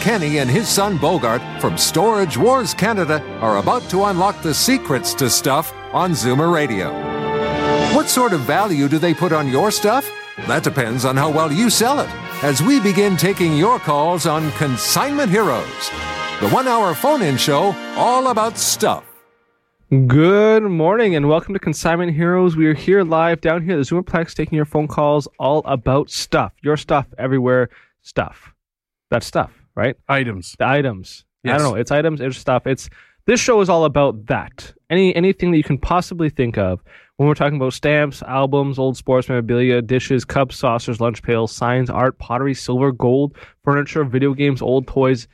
Kenny and his son Bogart from Storage Wars Canada are about to unlock the secrets to stuff on Zoomer Radio. What sort of value do they put on your stuff? That depends on how well you sell it. As we begin taking your calls on Consignment Heroes, the one hour phone in show all about stuff. Good morning and welcome to Consignment Heroes. We are here live down here at the Zoomerplex taking your phone calls all about stuff. Your stuff everywhere. Stuff. That's stuff, right? items. The items. Yes. I don't know. It's items, it's stuff. It's this show is all about that. Any anything that you can possibly think of when we're talking about stamps, albums, old sports memorabilia, dishes, cups, saucers, lunch pails, signs, art, pottery, silver, gold, furniture, video games, old toys,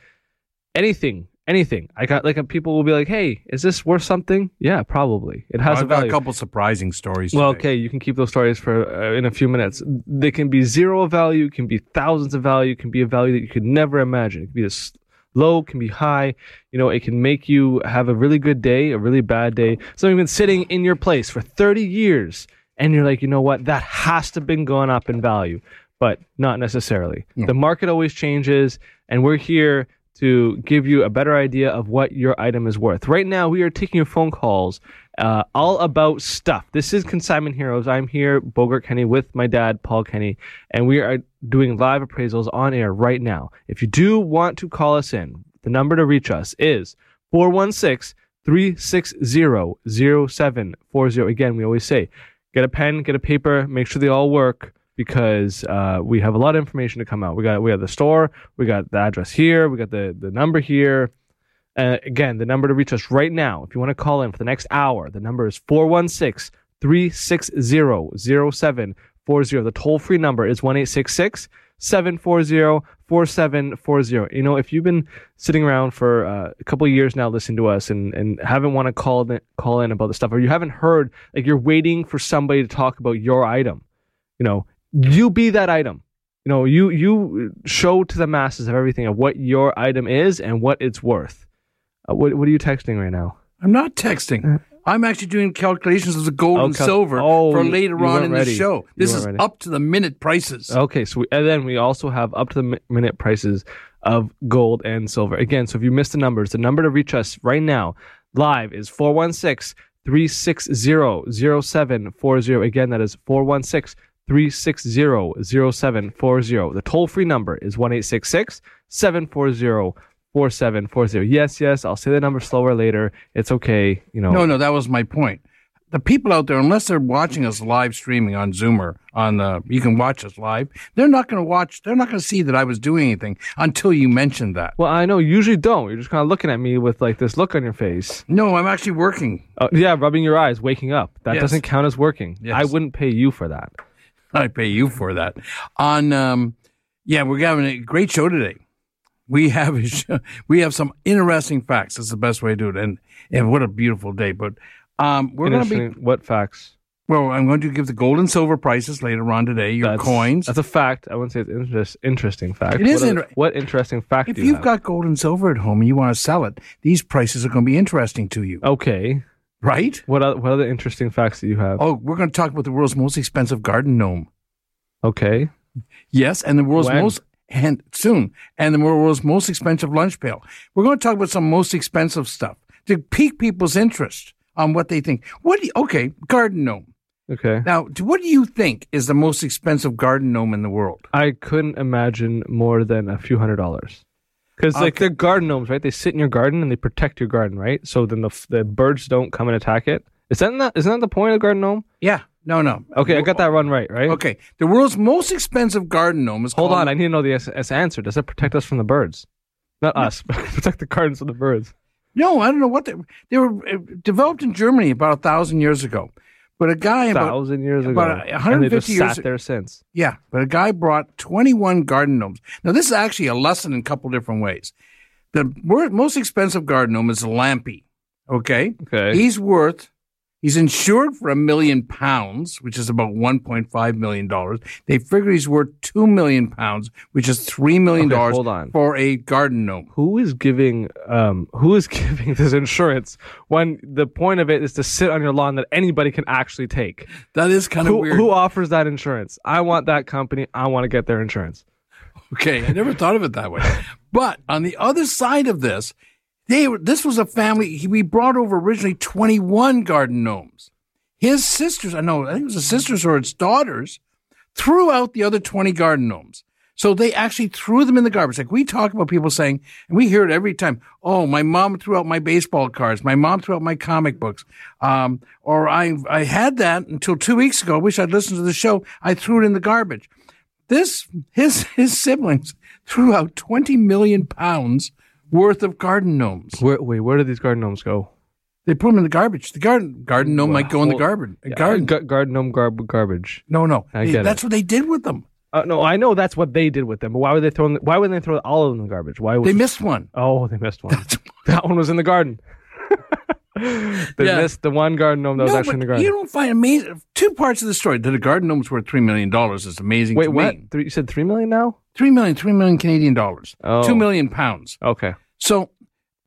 anything, anything. I got like people will be like, "Hey, is this worth something?" Yeah, probably. It has a I've got value. a couple surprising stories. Well, today. okay, you can keep those stories for uh, in a few minutes. They can be zero value, can be thousands of value, can be a value that you could never imagine. It can be this low, can be high. You know, it can make you have a really good day, a really bad day. Something been sitting in your place for 30 years, and you're like, you know what, that has to have been going up in value, but not necessarily. The market always changes, and we're here to give you a better idea of what your item is worth. Right now, we are taking your phone calls uh, all about stuff. This is Consignment Heroes. I'm here, Bogart Kenny, with my dad, Paul Kenny, and we are doing live appraisals on air right now. If you do want to call us in, the number to reach us is 416 360 0740. Again, we always say get a pen, get a paper, make sure they all work because uh, we have a lot of information to come out. We got we got the store, we got the address here, we got the the number here. Uh, again, the number to reach us right now, if you want to call in for the next hour, the number is 416 360 0740. The toll free number is 1 740 4740. You know, if you've been sitting around for uh, a couple years now listening to us and, and haven't want to call in, call in about the stuff, or you haven't heard, like you're waiting for somebody to talk about your item, you know, you be that item. You know, you you show to the masses of everything of what your item is and what it's worth. Uh, what what are you texting right now? I'm not texting. I'm actually doing calculations of the gold Oh, and silver oh, for later on in ready. the show. This is ready. up to the minute prices. Okay, so we, and then we also have up to the minute prices of gold and silver. Again, so if you missed the numbers, the number to reach us right now live is 416 360 0740. Again, that is 416 360 0740. The toll free number is 1 740 4740. Yes, yes, I'll say the number slower later. It's okay. You know, No, no, that was my point. The people out there, unless they're watching us live streaming on Zoomer, on the you can watch us live. They're not going to watch. They're not going to see that I was doing anything until you mentioned that. Well, I know you usually don't. You're just kind of looking at me with like this look on your face. No, I'm actually working. Uh, yeah, rubbing your eyes, waking up. That Yes. doesn't count as working. Yes. I wouldn't pay you for that. I pay you for that. On um, yeah, we're having a great show today. We have a show, we have some interesting facts. That's the best way to do it. And and what a beautiful day. But um, we're going to be What facts? well. I'm going to give the gold and silver prices later on today. Your That's, coins. That's a fact. I wouldn't say it's interest, interesting fact. It is What, inter- what interesting fact If do you you've have? got gold and silver at home and you want to sell it, these prices are going to be interesting to you, okay. Right? What other, what other interesting facts do you have? Oh, we're going to talk about the world's most expensive garden gnome. Okay. Yes, and the world's When? most and soon, and the world's most expensive lunch pail. We're going to talk about some most expensive stuff to pique people's interest on what they think. What? Do you, okay, garden gnome. Okay. Now, what do you think is the most expensive garden gnome in the world? I couldn't imagine more than a few hundred dollars. Because like Okay. they're garden gnomes, right? They sit in your garden and they protect your garden, right? So then the the birds don't come and attack it. Is that not, isn't that the point of garden gnome? Yeah, no, no. Okay, I got that one right, right? Okay, the world's most expensive garden gnome is Hold called, on, I need to know the S- S answer. Does it protect us from the birds? Not us, but protect the gardens from the birds. No, I don't know what they, they were uh, developed in Germany about a thousand years ago. But a guy about thousand years ago, about and they 150 just years sat there since. yeah, but a guy brought 21 garden gnomes. Now, this is actually a lesson in a couple different ways. The most expensive garden gnome is Lampy. Okay. Okay. He's worth, he's insured for a million pounds, which is about $1.5 million. They figure he's worth 2 million pounds, which is $3 million Okay, hold on. for a garden gnome. who is giving um who is giving this insurance when the point of it is to sit on your lawn that anybody can actually take? That is kind of Who, weird. who offers that insurance? I want that company. I want to get their insurance. Okay, I never thought of it that way. But on the other side of this, they were, this was a family. He, we brought over originally 21 garden gnomes. His sisters, I know, I think it was his sisters or his daughters, threw out the other 20 garden gnomes. So they actually threw them in the garbage. Like we talk about people saying, and we hear it every time. Oh, my mom threw out my baseball cards. My mom threw out my comic books. Um, or I, I had that until two weeks ago. I wish I'd listened to the show. I threw it in the garbage. This, his, his siblings threw out 20 million pounds worth of garden gnomes. Where, wait, where did these garden gnomes go? They put them in the garbage. The garden, garden gnome might go in the garbage. Garden, Gar- garden gnome garb- garbage. no, no. I They- get it. that's what they did with them. Uh, no, I know that's what they did with them, but why would they throw? Why would they throw all of them in the garbage? Why? Was, They missed one. Oh, they missed one. that one was in the garden. they Yeah. missed the one garden gnome that was no, actually in the garden. you don't find amazing. Two parts of the story that a garden gnome's worth three million dollars is amazing. Wait, what? Three, you said three million now? Three million, three million Canadian dollars. Oh. Two million pounds. Okay. So,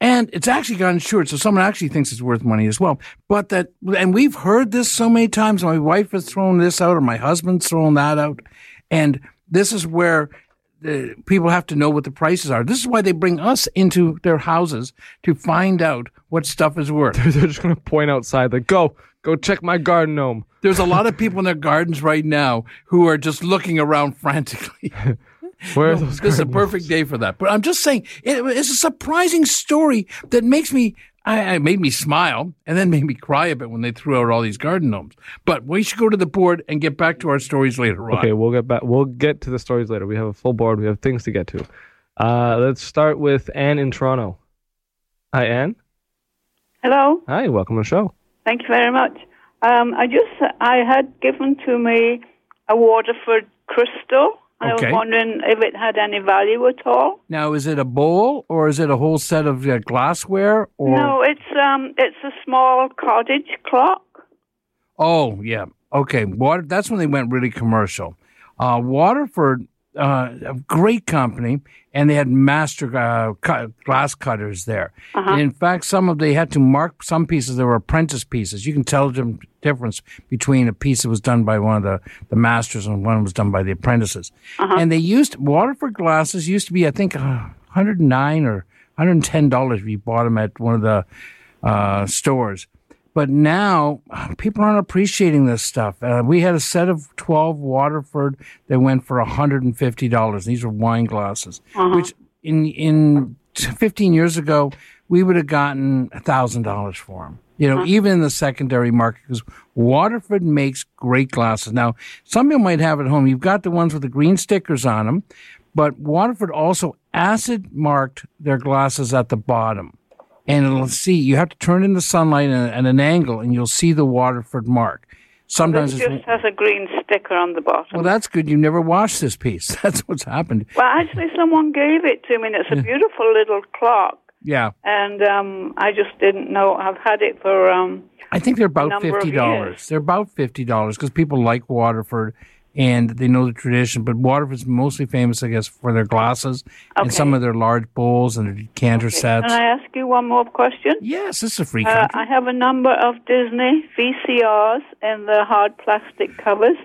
and it's actually got insured, so someone actually thinks it's worth money as well. But that, and we've heard this so many times. My wife has thrown this out, or my husband's thrown that out, and this is where uh, people have to know what the prices are. This is why they bring us into their houses to find out what stuff is worth. They're just gonna point outside, like, go, go check my garden gnome. There's a lot of people in their gardens right now who are just looking around frantically. Where are those? this is a perfect day for that. But I'm just saying, it, it's a surprising story that makes me, I, I made me smile and then made me cry a bit when they threw out all these garden gnomes. But we should go to the board and get back to our stories later on. Okay, we'll get back. We'll get to the stories later. We have a full board. We have things to get to. Uh, let's start with Anne in Toronto. Hi, Anne. Hello. Hi, welcome to the show. Thank you very much. Um, I just I had given to me a Waterford crystal. I Okay. was wondering if it had any value at all. Now, is it a bowl or is it a whole set of uh, glassware? Or No, it's um it's a small cottage clock. Oh, yeah. Okay. Water. That's when they went really commercial. Uh, Waterford, uh, a great company, and they had master uh, cut, glass cutters there. And in fact, some of they had to mark some pieces. They were apprentice pieces. You can tell the difference between a piece that was done by one of the, the masters and one was done by the apprentices. And they used Waterford glasses. Used to be, I think, uh, 109 or 110 dollars if you bought them at one of the uh, stores. But now uh, people aren't appreciating this stuff. Uh, we had a set of 12 Waterford that went for $150. These were wine glasses, which in, in 15 years ago, we would have gotten $1,000 for them. You know, even in the secondary market, because Waterford makes great glasses. Now, some people might have at home. You've got the ones with the green stickers on them, but Waterford also acid marked their glasses at the bottom and it'll see you have to turn in the sunlight at, an angle and you'll see the Waterford mark. Sometimes It just has a green sticker on the bottom. well, that's good. You never washed this piece. That's what's happened. well, actually, someone gave it to me. and It's a beautiful little clock, Yeah, and um, I just didn't know. I've had it for um, I think they're about fifty dollars. They're about fifty dollars because people like Waterford and they know the tradition. But Waterford's mostly famous, I guess, for their glasses and some of their large bowls and their decanter sets. Can I ask you one more question? yes, this is a free Uh, country. I have a number of Disney VCRs in the hard plastic covers.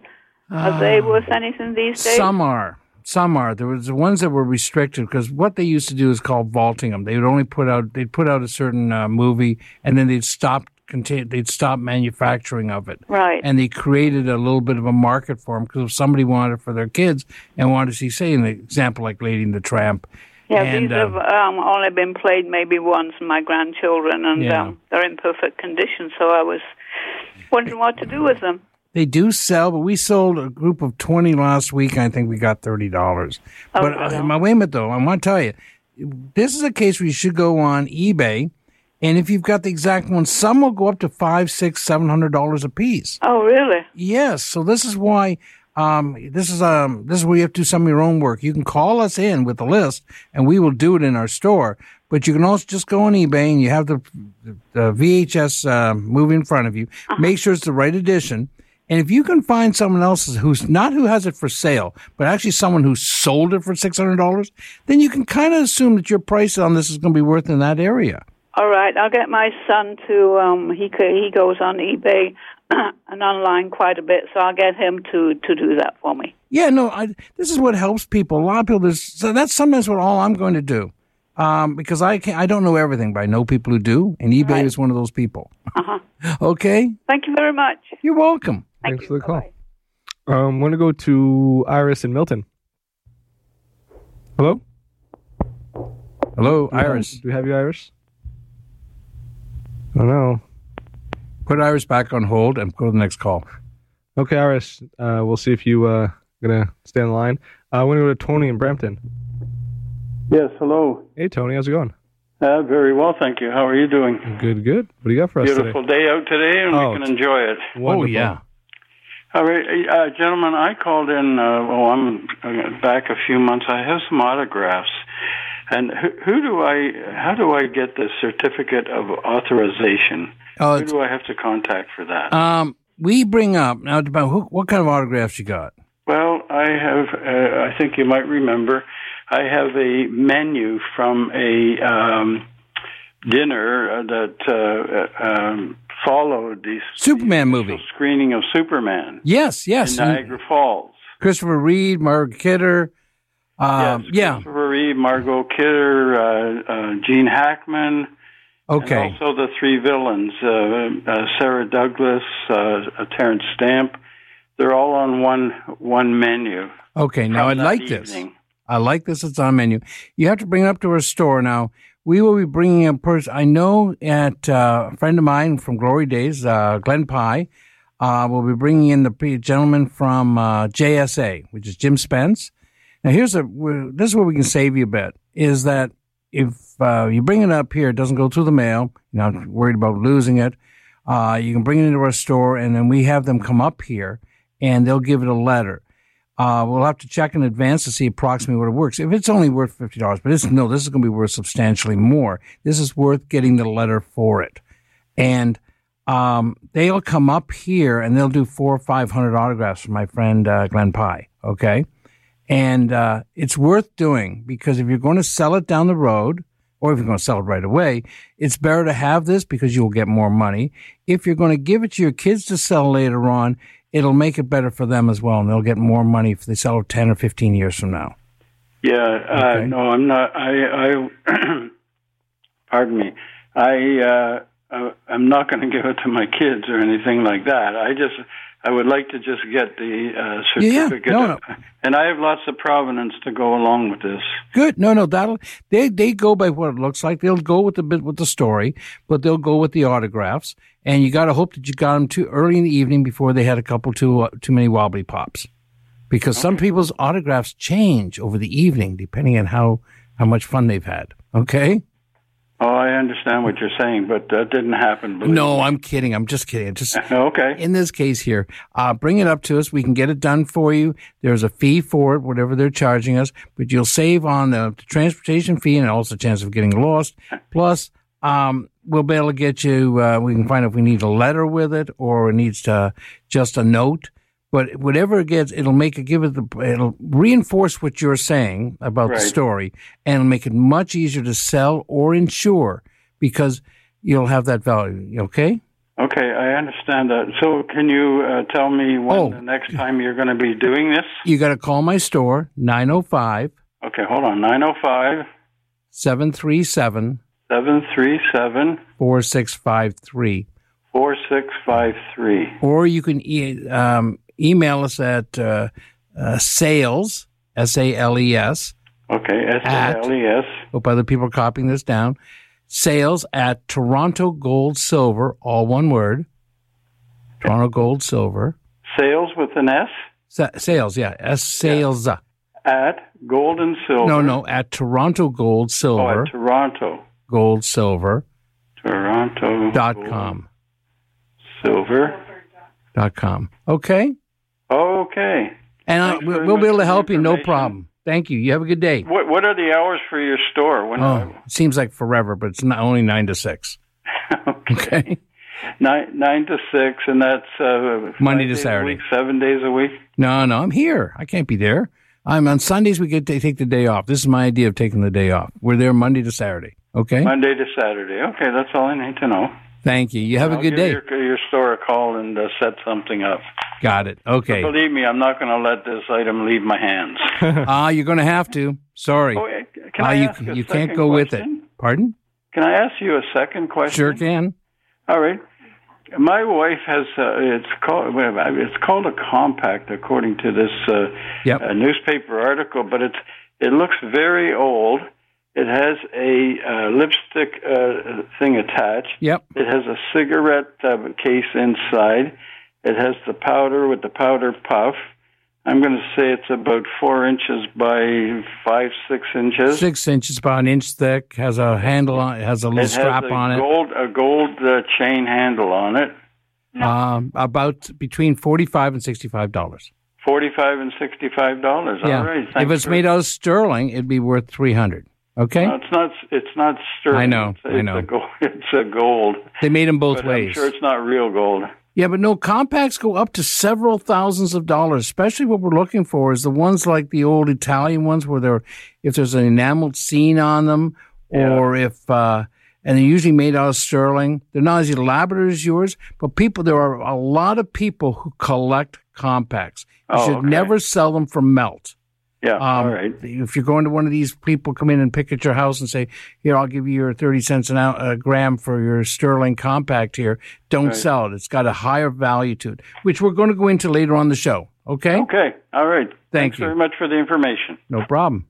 Are they worth anything these days? Ah. Some are. Some are. There was the ones that were restricted because what they used to do is called vaulting them. They would only put out they'd put out a certain uh, movie and then they'd stop contain they'd stop manufacturing of it. Right. And they created a little bit of a market for them because if somebody wanted it for their kids and wanted to see, say, an example like Lady and the Tramp. yeah, and, these have um, only been played maybe once in my grandchildren, and Yeah. um, they're in perfect condition. So I was wondering what to do with them. They do sell, but we sold a group of 20 last week. I think we got $30. but uh, my wait a minute, though. I want to tell you, this is a case where you should go on eBay And if you've got the exact one, some will go up to five, six, seven hundred dollars a piece. Oh, really? Yes. So this is why um, this is um, this is where you have to do some of your own work. You can call us in with the list, and we will do it in our store. But you can also just go on eBay and you have the, the VHS uh, movie in front of you. Make sure it's the right edition. And if you can find someone else who's not who has it for sale, but actually someone who sold it for six hundred dollars, then you can kind of assume that your price on this is going to be worth in that area. All right, I'll get my son to. Um, he he goes on eBay and online quite a bit, so I'll get him to to do that for me. Yeah, no, I, this is what helps people. A lot of people, there's, so that's sometimes what all I'm going to do. Um, because I can I don't know everything, but I know people who do, and eBay Right. is one of those people. Uh-huh. okay, Thank you very much. you're welcome. Thank Thanks you. for the call. Bye-bye. Um, want to go to Iris and Milton. Hello, Hello, Do we have- Iris. Do we have you, Iris? Oh know. Put Iris back on hold and go to the next call. Okay, Iris. Uh, we'll see if you uh gonna stay on the line. Uh, I want to go to Tony in Brampton. Yes, hello. Hey, Tony, how's it going? Uh, very well, thank you. How are you doing? Good, good. What do you got for us Beautiful day out today, and Oh, we can enjoy it. Wonderful. Oh yeah. All right, uh, gentlemen, I called in. Uh, well, I'm uh, back a few months. I have some autographs, and who, who do I? How do I get the certificate of authorization? Oh, Who do I have to contact for that? um, we bring up now. About who, what kind of autographs you got? Well, I have. Uh, I think you might remember. I have a menu from a um, dinner uh, that uh, uh, um, followed the Superman the movie. screening of Superman Yes, in yes. Niagara Falls. Christopher Reed, Margaret Kidder. Um, yes, yeah. Reeve, Margot Kidder, uh, uh, Gene Hackman, Okay. and also the three villains: uh, uh, Sarah Douglas, uh, uh, Terence Stamp. They're all on one one menu. Okay. Now I like this. I like this. It's on menu. You have to bring it up to our store now. We will be bringing a person. I know at uh, a friend of mine from Glory Days, uh, Glenn Pye, uh, will be bringing in the gentleman from uh, JSA, which is Jim Spence. Now, here's a this is where we can save you a bit. Is that if uh, you bring it up here, it doesn't go through the mail. You're not worried about losing it. Uh, you can bring it into our store, and then we have them come up here, and they'll give it a letter. Uh, we'll have to check in advance to see approximately what it works. If it's only worth fifty dollars, but it's no, this is going to be worth substantially more. This is worth getting the letter for it, and um, they'll come up here and they'll do four or five hundred autographs for my friend uh, Glenn Pye. Okay, and uh, it's worth doing because if you're going to sell it down the road, or if you're going to sell it right away, it's better to have this because you'll get more money. If you're going to give it to your kids to sell later on, it'll make it better for them as well, and they'll get more money if they sell it 10 or 15 years from now. Yeah, uh, Okay. no, I'm not. I, I pardon me. I, uh, uh, I'm not going to give it to my kids or anything like that. I just, I would like to just get the uh, Yeah, yeah. certificate, No, and I have lots of provenance to go along with this. Good. No, no, that'll they they go by what it looks like. They'll go with the bit with the story, but they'll go with the autographs. And you got to hope that you got them too early in the evening before they had a couple too uh, too many wobbly pops, because some people's autographs change over the evening depending on how how much fun they've had. Okay. Oh, I understand what you're saying, but that didn't happen. No, me. I'm kidding. I'm just kidding. Just okay. in this case here, uh, bring it up to us. We can get it done for you. There's a fee for it, whatever they're charging us, but you'll save on the transportation fee and also chance of getting lost. Plus, um, we'll be able to get you, uh, we can find if we need a letter with it or it needs to, just a note. But whatever it gets, it'll make it give it the, it'll reinforce what you're saying about the story and it'll make it much easier to sell or insure because you'll have that value. Okay? Okay, I understand that. So, can you uh, tell me when Oh. the next time you're going to be doing this? You got to call my store, 905 Okay, hold on. 905 737 737 4653. 4653. Or you can um, email us at uh, uh, sales, S A L E S. Okay, S A L E S. Hope other people are copying this down. Sales at Toronto Gold Silver, all one word. Toronto Gold Silver. Sales with an S Sa- sales, yeah. S sales. at Gold and Silver. No, no, at Toronto Gold Oh, Silver. at Toronto. Gold Silver. Toronto Toronto dot com Silver. dot com. Okay, Okay. and Thanks we'll, we'll be able to help you. No problem. Thank you. You have a good day. What What are the hours for your store? When Oh, it seems like forever, but it's not only nine to six. okay. Okay. Nine nine to six, and that's uh, Monday to Saturday. week, seven days a week. No, no, I'm here. I can't be there. I'm on Sundays. We get to take the day off. This is my idea of taking the day off. We're there Monday to Saturday. Okay. Monday to Saturday. Okay, that's all I need to know. Thank you. You have a I'll good give day. Your, your store a call and uh, set something up. Got it. Okay. Believe me, I'm not going to let this item leave my hands. Ah, you're going to have to. Sorry. oh, eh, can Ah, I you ask you can't go with it. Pardon? Can I ask you a second question? Sure can. All right. My wife has uh, it's called it's called a compact according to this uh, Yep. uh, newspaper article, but it's it looks very old. It has a uh, lipstick uh, thing attached. Yep. It has a cigarette uh, case inside. It has the powder with the powder puff. I'm going to say it's about four inches by five, six inches. Six inches, by an inch thick. Has a handle on. It has a little it has strap a on it. gold a gold uh, chain handle on it. Um, about between forty-five and sixty-five dollars. Forty-five and sixty-five dollars. Yeah. All right. if it's for- made out of sterling, it'd be worth three hundred. Okay. No, it's not. It's not sterling. I know, It's, I it's know. A gold, it's a gold. they made them both but ways. I'm sure it's not real gold. Yeah, but no, compacts go up to several thousands of dollars. Especially what we're looking for is the ones like the old Italian ones where there, if there's an enameled scene on them, or if, uh, and they're usually made out of sterling. They're not as elaborate as yours, but people, there are a lot of people who collect compacts. You Oh, should okay. never sell them for melt. Yeah. Um, all right. If you're going to one of these people come in and pick at your house and say, "Here, I'll give you your thirty cents an ou- a gram for your sterling compact here," don't Right. sell it. It's got a higher value to it, which we're going to go into later on the show. Okay, Okay. All right. Thank Thanks you. very much for the information. no problem.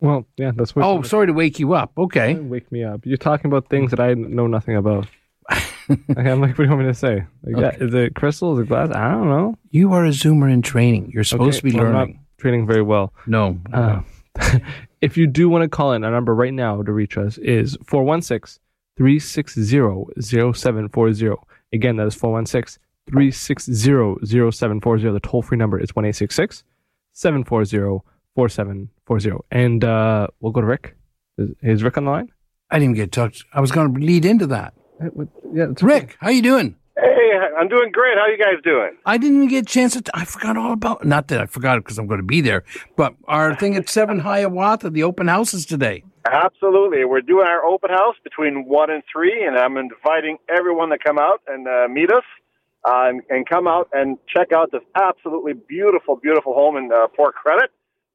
Well, yeah, that's what. Oh, sorry to wake you up. Okay, Wake me up. You're talking about things that I know nothing about. Okay, I'm like, what do you want me to say? Like, yeah, is it crystal? Is it glass? I don't know. you are a Zoomer in training. You're supposed Okay, to be well, I'm learning. Not training very well. No, Uh, if you do want to call in, our number right now to reach us is 416 360 0740. Again, that is 416 360 0740. The toll free number is 1 740 4740. And uh, we'll go to Rick. Is, is Rick on the line? I didn't even get touched. I was going to lead into that. Yeah, it's Rick, how you doing? Hey, I'm doing great. How you guys doing? I didn't even get a chance to. I forgot all about. Not that I forgot it because I'm going to be there, but our thing at Seven Hiawatha, the open houses today. Absolutely. We're doing our open house between 1 and 3, and I'm inviting everyone to come out and uh, meet us uh, and, and come out and check out this absolutely beautiful, beautiful home in uh, Port Credit.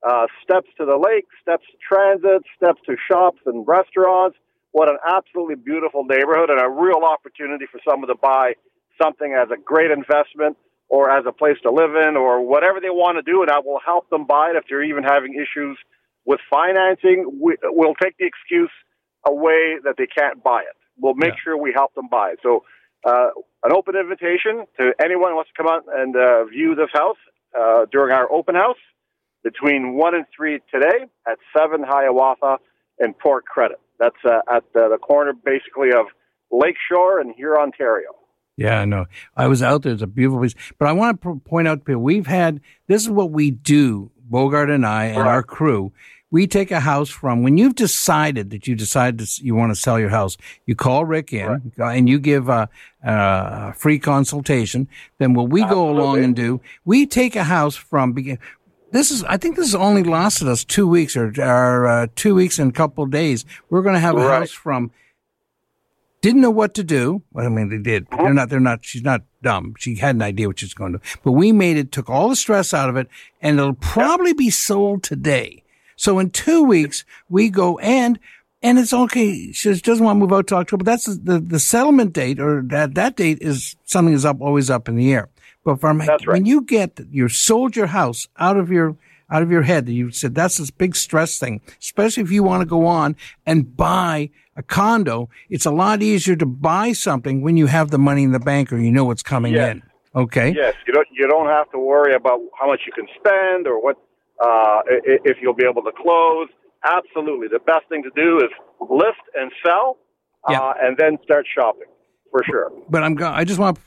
Uh, steps to the lake, steps to transit, steps to shops and restaurants. What an absolutely beautiful neighborhood and a real opportunity for someone to buy something as a great investment or as a place to live in or whatever they want to do, and I will help them buy it if they're even having issues with financing. We, we'll take the excuse away that they can't buy it. We'll make Yeah. sure we help them buy it. So, uh, an open invitation to anyone who wants to come out and uh, view this house uh, during our open house between 1 and 3 today at 7 Hiawatha and Port Credit. That's uh, at the, the corner basically of Lakeshore and Hurontario. Yeah, I know. I was out there. It's a beautiful place. But I want to point out, Bill, we've had this is what we do, Bogart and I and Right. our crew. We take a house from when you've decided that you decide to, you want to sell your house. You call Rick in uh, and you give a, a free consultation. Then what we go along and do, we take a house from begin. This is, I think this has only lasted us two weeks or, or uh, two weeks and a couple of days. We're going to have a Right. house from didn't know what to do. Well, I mean, they did. They're uh-huh. not. They're not. She's not dumb. She had an idea what she's going to. do. But we made it. Took all the stress out of it, and it'll probably be sold today. So in two weeks we go and and it's okay. She doesn't want to move out to October. That's the the, settlement date, or that that date is something is up always up in the air. But from right. when you get you sold your house out of your out of your head, you said that's this big stress thing. Especially if you want to go on and buy a condo, it's a lot easier to buy something when you have the money in the bank or you know what's coming Yes. in. Okay. Yes, you don't you don't have to worry about how much you can spend or what uh, if you'll be able to close. Absolutely, the best thing to do is list and sell Yeah. uh, and then start shopping for sure. but I'm I just want to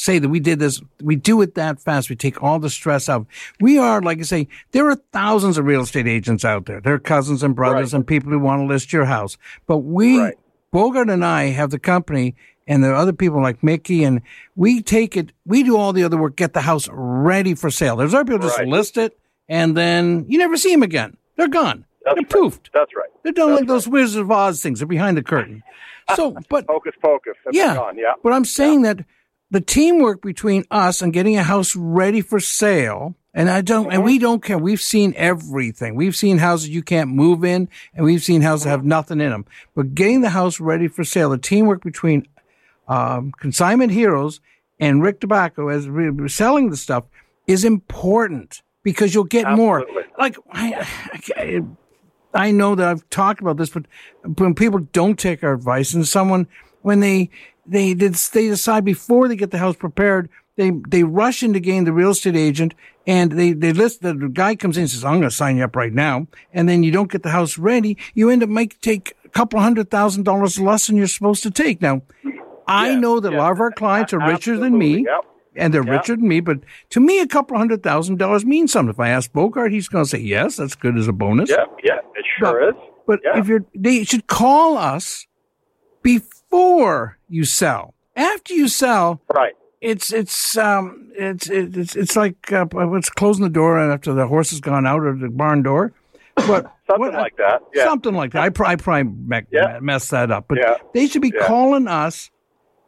say that we did this. We do it that fast. We take all the stress out. We are, like I say, there are thousands of real estate agents out there. There are cousins and brothers Right. and people who want to list your house. But we, Right. Bogart and I have the company and there are other people like Mickey and we take it, we do all the other work, get the house ready for sale. There's other people just Right. list it and then you never see them again. They're gone. That's They're right. poofed. That's right. They're done like those Wizard of Oz things. They're behind the curtain. So, but Hocus pocus. and yeah. Gone. Yeah. But I'm saying that the teamwork between us and getting a house ready for sale, and I don't, and we don't care. We've seen everything. We've seen houses you can't move in, and we've seen houses that have nothing in them. But getting the house ready for sale, the teamwork between um, Consignment Heroes and Rick Tobacco as we're selling the stuff is important because you'll get more. Absolutely. Like I, I, I know that I've talked about this, but when people don't take our advice and someone, when they, they, did, they decide before they get the house prepared, they, they rush in to gain the real estate agent and they, they list, the guy comes in and says, I'm going to sign you up right now. And then you don't get the house ready. You end up make, take a couple hundred thousand dollars less than you're supposed to take. Now, I know that a lot of our clients are richer than me. Yep. And they're richer than me, but to me, a couple hundred thousand dollars means something. If I ask Bogart, he's going to say, yes, that's good as a bonus. Yeah. Yeah. It sure is. But Yeah. if you're, they should call us before you sell. After you sell, Right. it's it's um it's it's it's like uh, it's closing the door after the horse has gone out or the barn door. But Something what- like that. Yeah. Something like that. I, pr- I probably me- Yeah. messed that up. But Yeah. they should be calling us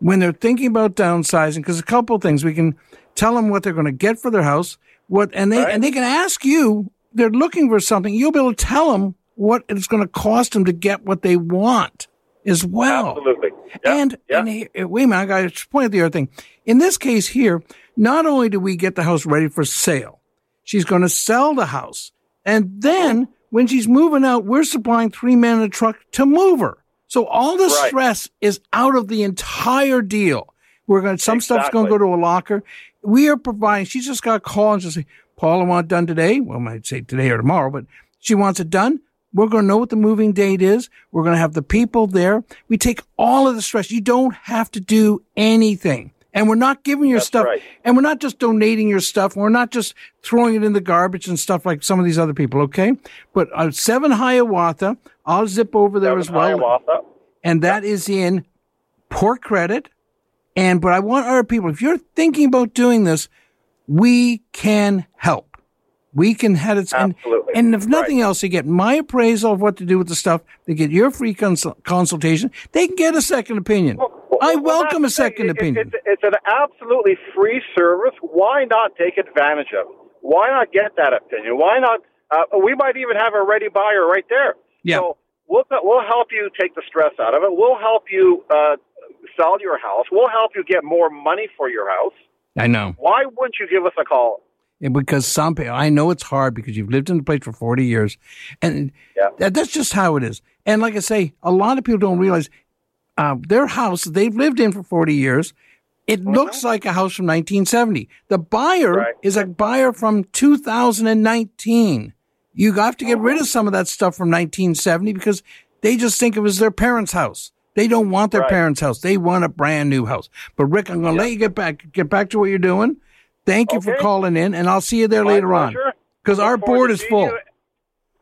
when they're thinking about downsizing because a couple of things we can tell them what they're going to get for their house. What and they Right. and they can ask you. They're looking for something. You'll be able to tell them what it's going to cost them to get what they want as well. Absolutely. Yeah. And, yeah. and he- eh, wait a minute, I got to point out the other thing. In this case here, not only do we get the house ready for sale, she's going to sell the house. And then oh. when she's moving out, we're supplying three men in a truck to move her. So all the Right. stress is out of the entire deal. We're going to, some stuff's going to go to a locker. We are providing, she's just got a call and just say, Paul, I want it done today. Well, I might say today or tomorrow, but she wants it done. We're going to know what the moving date is. We're going to have the people there. We take all of the stress. You don't have to do anything. And we're not giving your That's stuff, right. and we're not just donating your stuff. We're not just throwing it in the garbage and stuff like some of these other people, okay? But uh, seven Hiawatha, I'll zip over there as well Hiawatha. and that is in Port Credit. And but I want other people, if you're thinking about doing this, we can help. We can head it, and, Absolutely. and if nothing Right. else, they get my appraisal of what to do with the stuff. They get your free consul- consultation. They can get a second opinion. I Well, welcome a that's the thing. second It- it- opinion. It's, it's an absolutely free service. Why not take advantage of it? Why not get that opinion? Why not? Uh, we might even have a ready buyer right there. Yeah. So we'll we'll help you take the stress out of it. We'll help you uh, sell your house. We'll help you get more money for your house. I know. Why wouldn't you give us a call? Because some people, I know it's hard because you've lived in the place for 40 years. And Yeah. that, that's just how it is. And like I say, a lot of people don't realize uh, their house they've lived in for 40 years. It looks like a house from 1970. The buyer Right. is a buyer from 2019. You have to get rid of some of that stuff from 1970 because they just think of it was their parents' house. They don't want their Right. parents' house. They want a brand new house. But Rick, I'm going to let you get back get back to what you're doing. Thank you for calling in, and I'll see you there My later on pleasure. because our board is full. you.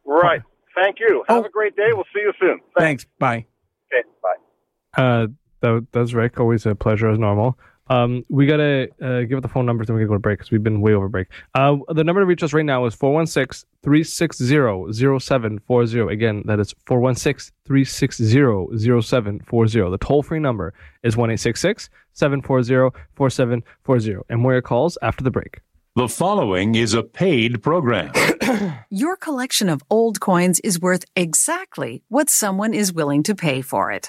Right. Thank you. Have Oh. a great day. We'll see you soon. Thanks. Bye. Okay. Bye. Uh, that, that's Rick. Always a pleasure as normal. Um, we gotta uh, give it the phone numbers, and we gotta go to break because we've been way over break. Uh, the number to reach us right now is 416-360-0740. Again, that is 416-360-0740. The toll-free number is 1-866-740-4740. And more your calls after the break. The following is a paid program. Your collection of old coins is worth exactly what someone is willing to pay for it.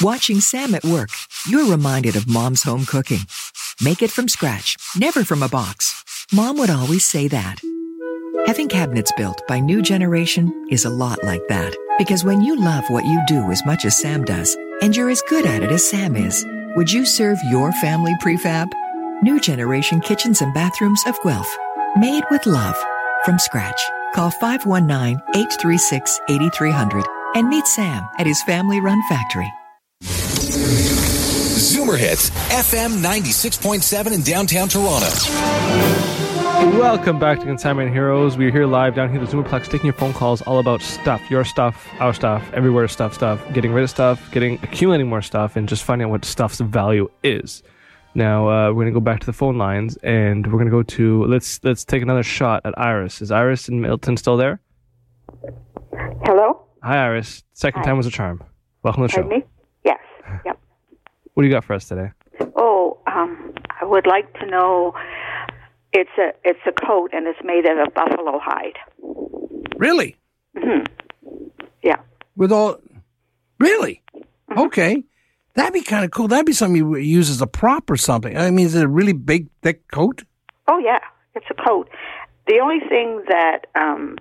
Watching Sam at work, you're reminded of mom's home cooking. Make it from scratch, never from a box. Mom would always say that. Having cabinets built by New Generation is a lot like that. Because when you love what you do as much as Sam does, and you're as good at it as Sam is, would you serve your family prefab? New Generation Kitchens and Bathrooms of Guelph. Made with love. From scratch. Call 519 836 8300 and meet Sam at his family run factory. Zoomer Hits, FM 96.7 in downtown Toronto. Welcome back to Consignment Heroes. We're here live down here at the Zoomerplex taking your phone calls all about stuff. Your stuff, our stuff, everywhere stuff, stuff, getting rid of stuff, getting accumulating more stuff, and just finding out what stuff's value is. Now uh, we're gonna go back to the phone lines and we're gonna go to let's let's take another shot at Iris. Is Iris in Milton still there? Hello? Hi Iris. Second Hi. time was a charm. Welcome to the show. Pardon me? Yes. Yep. What do you got for us today? Oh, um, I would like to know. It's a it's a coat and it's made out of buffalo hide. Really? hmm Yeah. With all, really? Mm-hmm. Okay, that'd be kind of cool. That'd be something you would use as a prop or something. I mean, is it a really big, thick coat? Oh yeah, it's a coat. The only thing that um,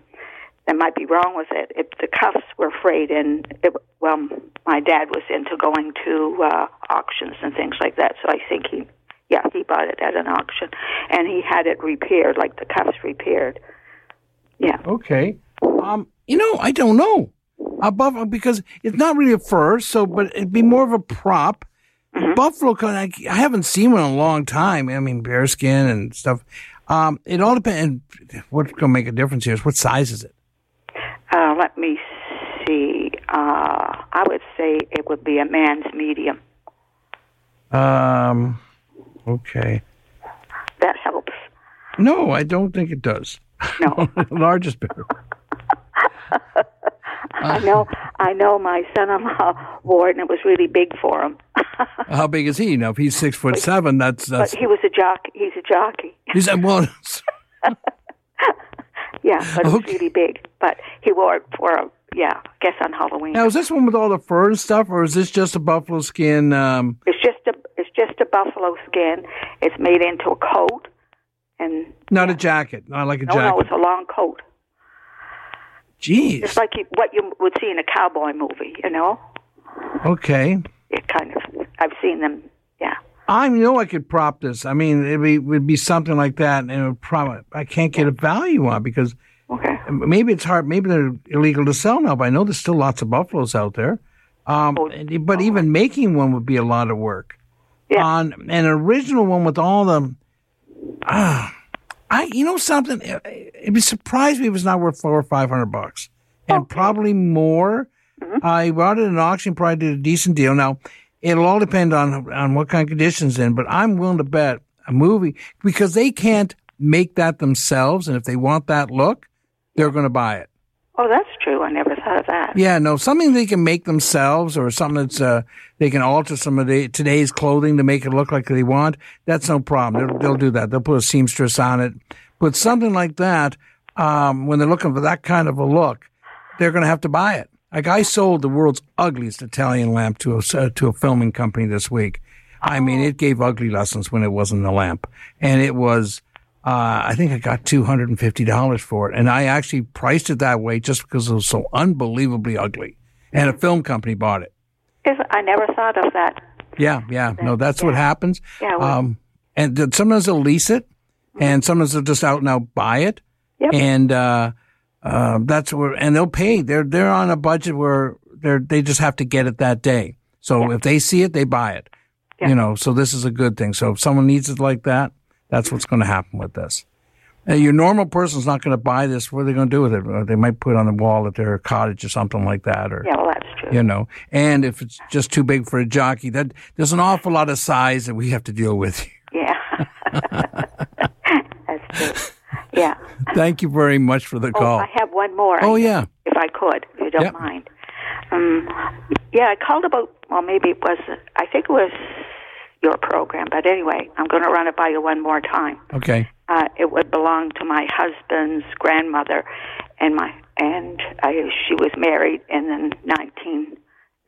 that might be wrong with it, if the cuffs were frayed, and it, well, my dad was into going to uh, auctions and things like that, so I think he, yeah, he bought it at an auction, and he had it repaired, like the cuffs repaired. Yeah. Okay. Um, you know, I don't know. Above because it's not really a fur, so but it'd be more of a prop. Mm-hmm. Buffalo. I, I haven't seen one in a long time. I mean, bearskin and stuff. Um, it all depends. What's going to make a difference here is what size is it? Uh, let me see. Uh, I would say it would be a man's medium. Um, okay. That helps. No, I don't think it does. No. Largest bear. I know. I know. My son-in-law wore it, and it was really big for him. How big is he? Now, if he's six foot seven, that's that's. but he was a jock. He's a jockey. He's a well. Yeah, but it was really big. But he wore it for a yeah, I guess on Halloween. Now, is this one with all the fur and stuff, or is this just a buffalo skin? Um, It's just a it's just a buffalo skin. It's made into a coat, and not a jacket, not like a no, jacket. no, it's a long coat. Jeez. It's like you, what you would see in a cowboy movie. You know, Okay. it kind of. I've seen them. Yeah. I know I could prop this. I mean, it'd be, be something like that, and it would probably I can't get a value on it because okay. maybe it's hard. Maybe they're illegal to sell now, but I know there's still lots of buffaloes out there. Um, and- but even making one would be a lot of work. Yeah. On an original one with all the, ah, I you know something. It, it'd be surprised me if it's not worth four or five hundred bucks, and probably more. I bought it at an auction, probably did a decent deal. Now, it'll all depend on on what kind of conditions in, but I'm willing to bet a movie because they can't make that themselves, and if they want that look, they're going to buy it. Oh, that's true. I never thought of that. Yeah, no, something they can make themselves, or something that's uh, they can alter some of the, today's clothing to make it look like they want. That's no problem. They'll, they'll do that. They'll put a seamstress on it, but something like that. Um, when they're looking for that kind of a look, they're going to have to buy it. Like I sold the world's ugliest Italian lamp to a uh, to a filming company this week. I mean, it gave ugly lessons when it wasn't the lamp, and it was. Uh, I think I got two hundred and fifty dollars for it, and I actually priced it that way just because it was so unbelievably ugly. And a film company bought it. I never thought of that. Yeah, yeah, no, that's what happens. Yeah, well- um, and sometimes they'll lease it, and sometimes they'll just out and out buy it. Yep. And uh, uh, that's where, and they'll pay. They're they're on a budget where they're they just have to get it that day. So if they see it, they buy it. You know, so this is a good thing. So if someone needs it like that, that's what's going to happen with this. Uh, your normal person's not going to buy this. What are they going to do with it? Uh, They might put it on the wall at their cottage or something like that, or Yeah, well, that's true. you know. And if it's just too big for a jockey, that there's an awful lot of size that we have to deal with. Yeah. that's true. Yeah. Thank you very much for the Oh, call. I have one more. Oh, yeah. If I could, if you don't Yep. mind. Um, yeah, I called about. Well, maybe it was. I think it was your program, but anyway, I'm going to run it by you one more time. Okay. Uh, it would belong to my husband's grandmother, and my and I, she was married in the 19,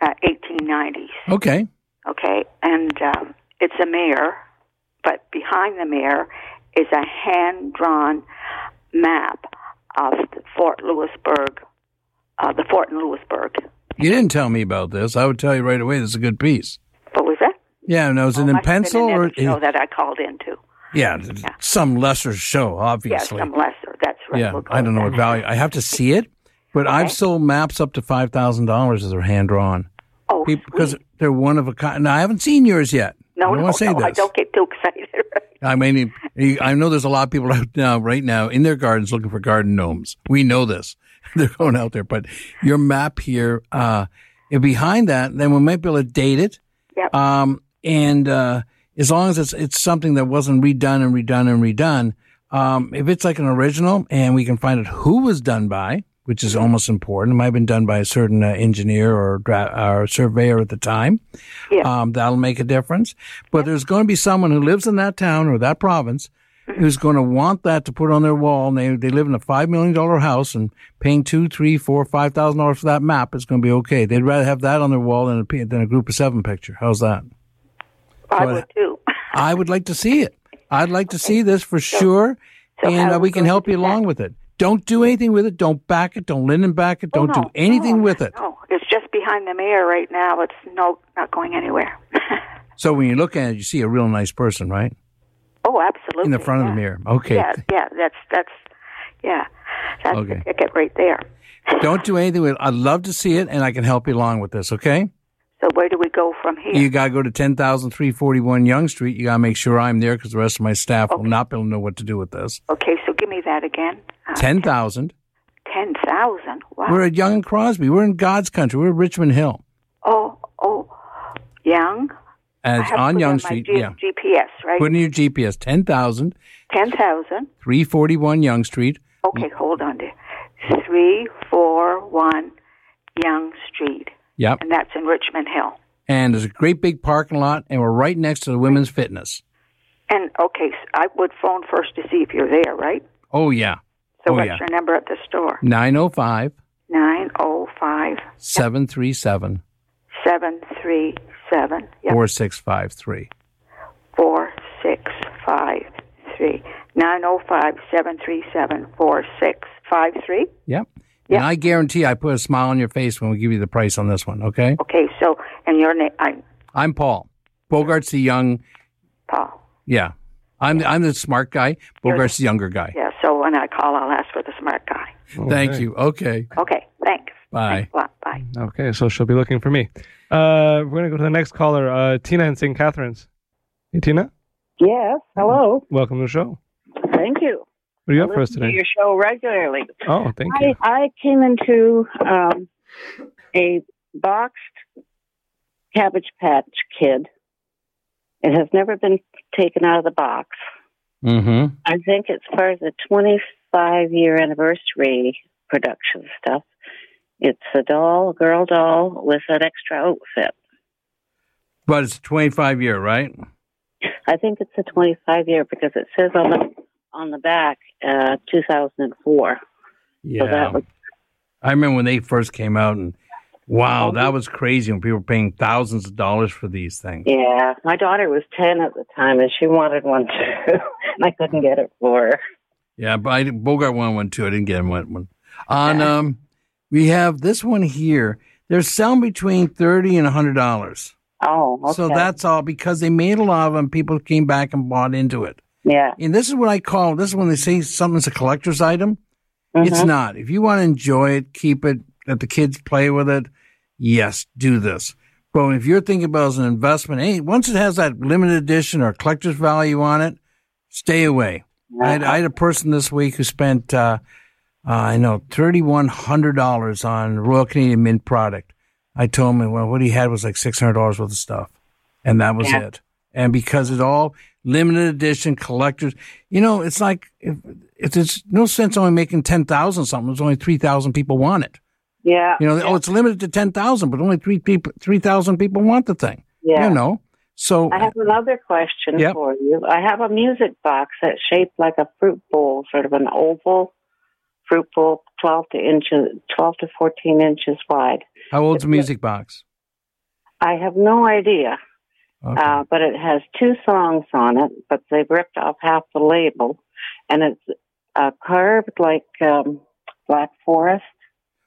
uh, 1890. Okay. Okay, and um, it's a mirror, but behind the mirror is a hand drawn map of Fort Louisbourg, uh, the fort in Louisbourg. You didn't tell me about this. I would tell you right away. This is a good piece. What was that? Yeah, no, is it in Must pencil another or show that I called into? yeah, some lesser show, obviously. Yeah, some lesser. That's right. Yeah, We'll I don't know what value. I have to see it, but I've sold maps up to five thousand dollars as they're hand drawn. Oh, because they're one of a kind. Now I haven't seen yours yet. No, I don't no, want to say no, this. I don't get too excited. I mean, I know there's a lot of people out now, right now, in their gardens looking for garden gnomes. We know this. They're going out there, but your map here, uh, behind that, then we might be able to date it. Yep. Um, and, uh, as long as it's, it's something that wasn't redone and redone and redone, um, if it's like an original and we can find out who was done by, which is almost important. It might have been done by a certain uh, engineer or, dra- or surveyor at the time. Um, that'll make a difference. But there's going to be someone who lives in that town or that province who's going to want that to put on their wall. And they, they live in a $5 million house and paying two, three, four, five thousand dollars for that map is going to be okay. They'd rather have that on their wall than a, than a group of seven picture. How's that? I So would too. I would like to see it. I'd like to see this for sure. and uh, we can help you along with it. Don't do anything with it. Don't back it. Don't linen back it. Oh, Don't Oh, no, do anything with it. No, it's just behind the mirror right now. It's no not going anywhere. So when you look at it, you see a real nice person, right? Oh, absolutely. In the front of the mirror. Okay. Yeah, yeah. That's that's yeah. That's Okay. the ticket right there. Don't do anything with it. I'd love to see it, and I can help you along with this, okay? So where do we go from here? You got to go to 10,341 Yonge Street. You got to make sure I'm there because the rest of my staff will not be able to know what to do with this. Okay, so give me that again. Uh, 10,000. Ten thousand. Wow. We're at Yonge and Crosby. We're in God's country. We're at Richmond Hill. oh, oh, Yonge. And it's on Yonge Street. G- yeah. GPS, right? Put in your GPS 10,000, Ten thousand. 341 Yonge Street. Okay, hold on there. Three, four, one, Yonge Street, Yep. and that's in Richmond Hill. And there's a great big parking lot, and we're right next to the women's fitness. And okay, so I would phone first to see if you're there, right? Oh, yeah. So oh, what's yeah. your number at the store? 905 Nine oh five 737 seven three seven. Yep. 4653. four six five three nine five seven three seven four six five three. Yep. And I guarantee I put a smile on your face when we give you the price on this one, okay? Okay, so and your name? I'm I'm Paul. Bogart's the young. Paul. Yeah. I'm the, I'm the smart guy. Bogart's the younger guy. Yeah. So when I call, I'll ask for the smart guy. Thank you. Okay. Okay. Thanks. Bye. Thanks. Bye. Okay, so she'll be looking for me. Uh, we're gonna go to the next caller, uh, Tina in St. Catharines. Hey, Tina. Yes. Hello. Welcome to the show. Thank you. What do you got for us listen to today? your show regularly. Oh, thank I, you. I came into um, a boxed Cabbage Patch Kid. It has never been taken out of the box. Mm-hmm. I think it's part of the 25 year anniversary production stuff. It's a doll, a girl doll with an extra outfit. But it's 25 year, right? I think it's a 25 year because it says on the on the back uh, 2004. Yeah. So that was I remember when they first came out, and Oh, wow, that was crazy when people were paying thousands of dollars for these things. Yeah, my daughter was 10 at the time and she wanted one too. and I couldn't get it for her. Yeah, but I, Bogart wanted one too. I didn't get him one. one. On um, we have this one here. They're selling between thirty and a hundred dollars. Oh, okay. So that's all because they made a lot of them. People came back and bought into it. Yeah. And this is what I call this is when they say something's a collector's item. It's Mhm. not. If you want to enjoy it, keep it, let the kids play with it. Yes, do this. But if you're thinking about it as an investment, hey, once it has that limited edition or collector's value on it, stay away. I, had, I had a person this week who spent, uh, uh, I know, $3,100 on Royal Canadian Mint product. I told him, well, what he had was like $600 worth of stuff. And that was Yeah. it. And because it all limited edition collectors, you know, it's like, if, if there's no sense only making 10,000 something, there's only 3,000 people want it. Yeah. You know, oh, it's limited to 10,000, but only three people, 3,000 people want the thing. Yeah. You know, so I have another question Yep. for you. I have a music box that's shaped like a fruit bowl, sort of an oval fruit bowl, 12 to inches, 12 to 14 inches wide. how old's the music box? I have no idea. Uh, but it has two songs on it, but they've ripped off half the label, and it's uh, carved like um, Black Forest.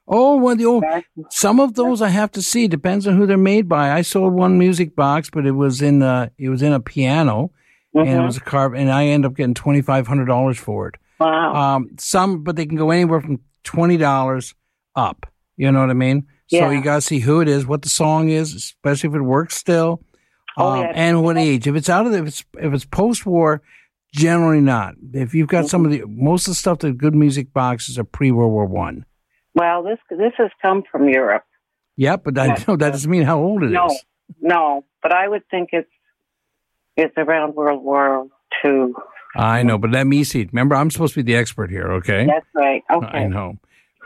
Oh, well, the old, some of those I have to see. Depends on who they're made by. I sold one music box, but it was in uh, it was in a piano, and it Mhm. was a carved, and I end up getting twenty five hundred dollars for it. Wow. Um, some, but they can go anywhere from twenty dollars up. You know what I mean? So you got to see who it is, what the song is, especially if it works still, Oh, um, yeah. and what age. If it's out of the, if it's if it's post war, generally not. If you've got some of the most of the stuff, the good music boxes are pre World War One. Well, this this has come from Europe. Yep, but I Yeah. know that doesn't mean how old it is. no, no, but I would think it's it's around World War Two. I know, but let me see. Remember, I'm supposed to be the expert here, okay? That's right. Okay. I know.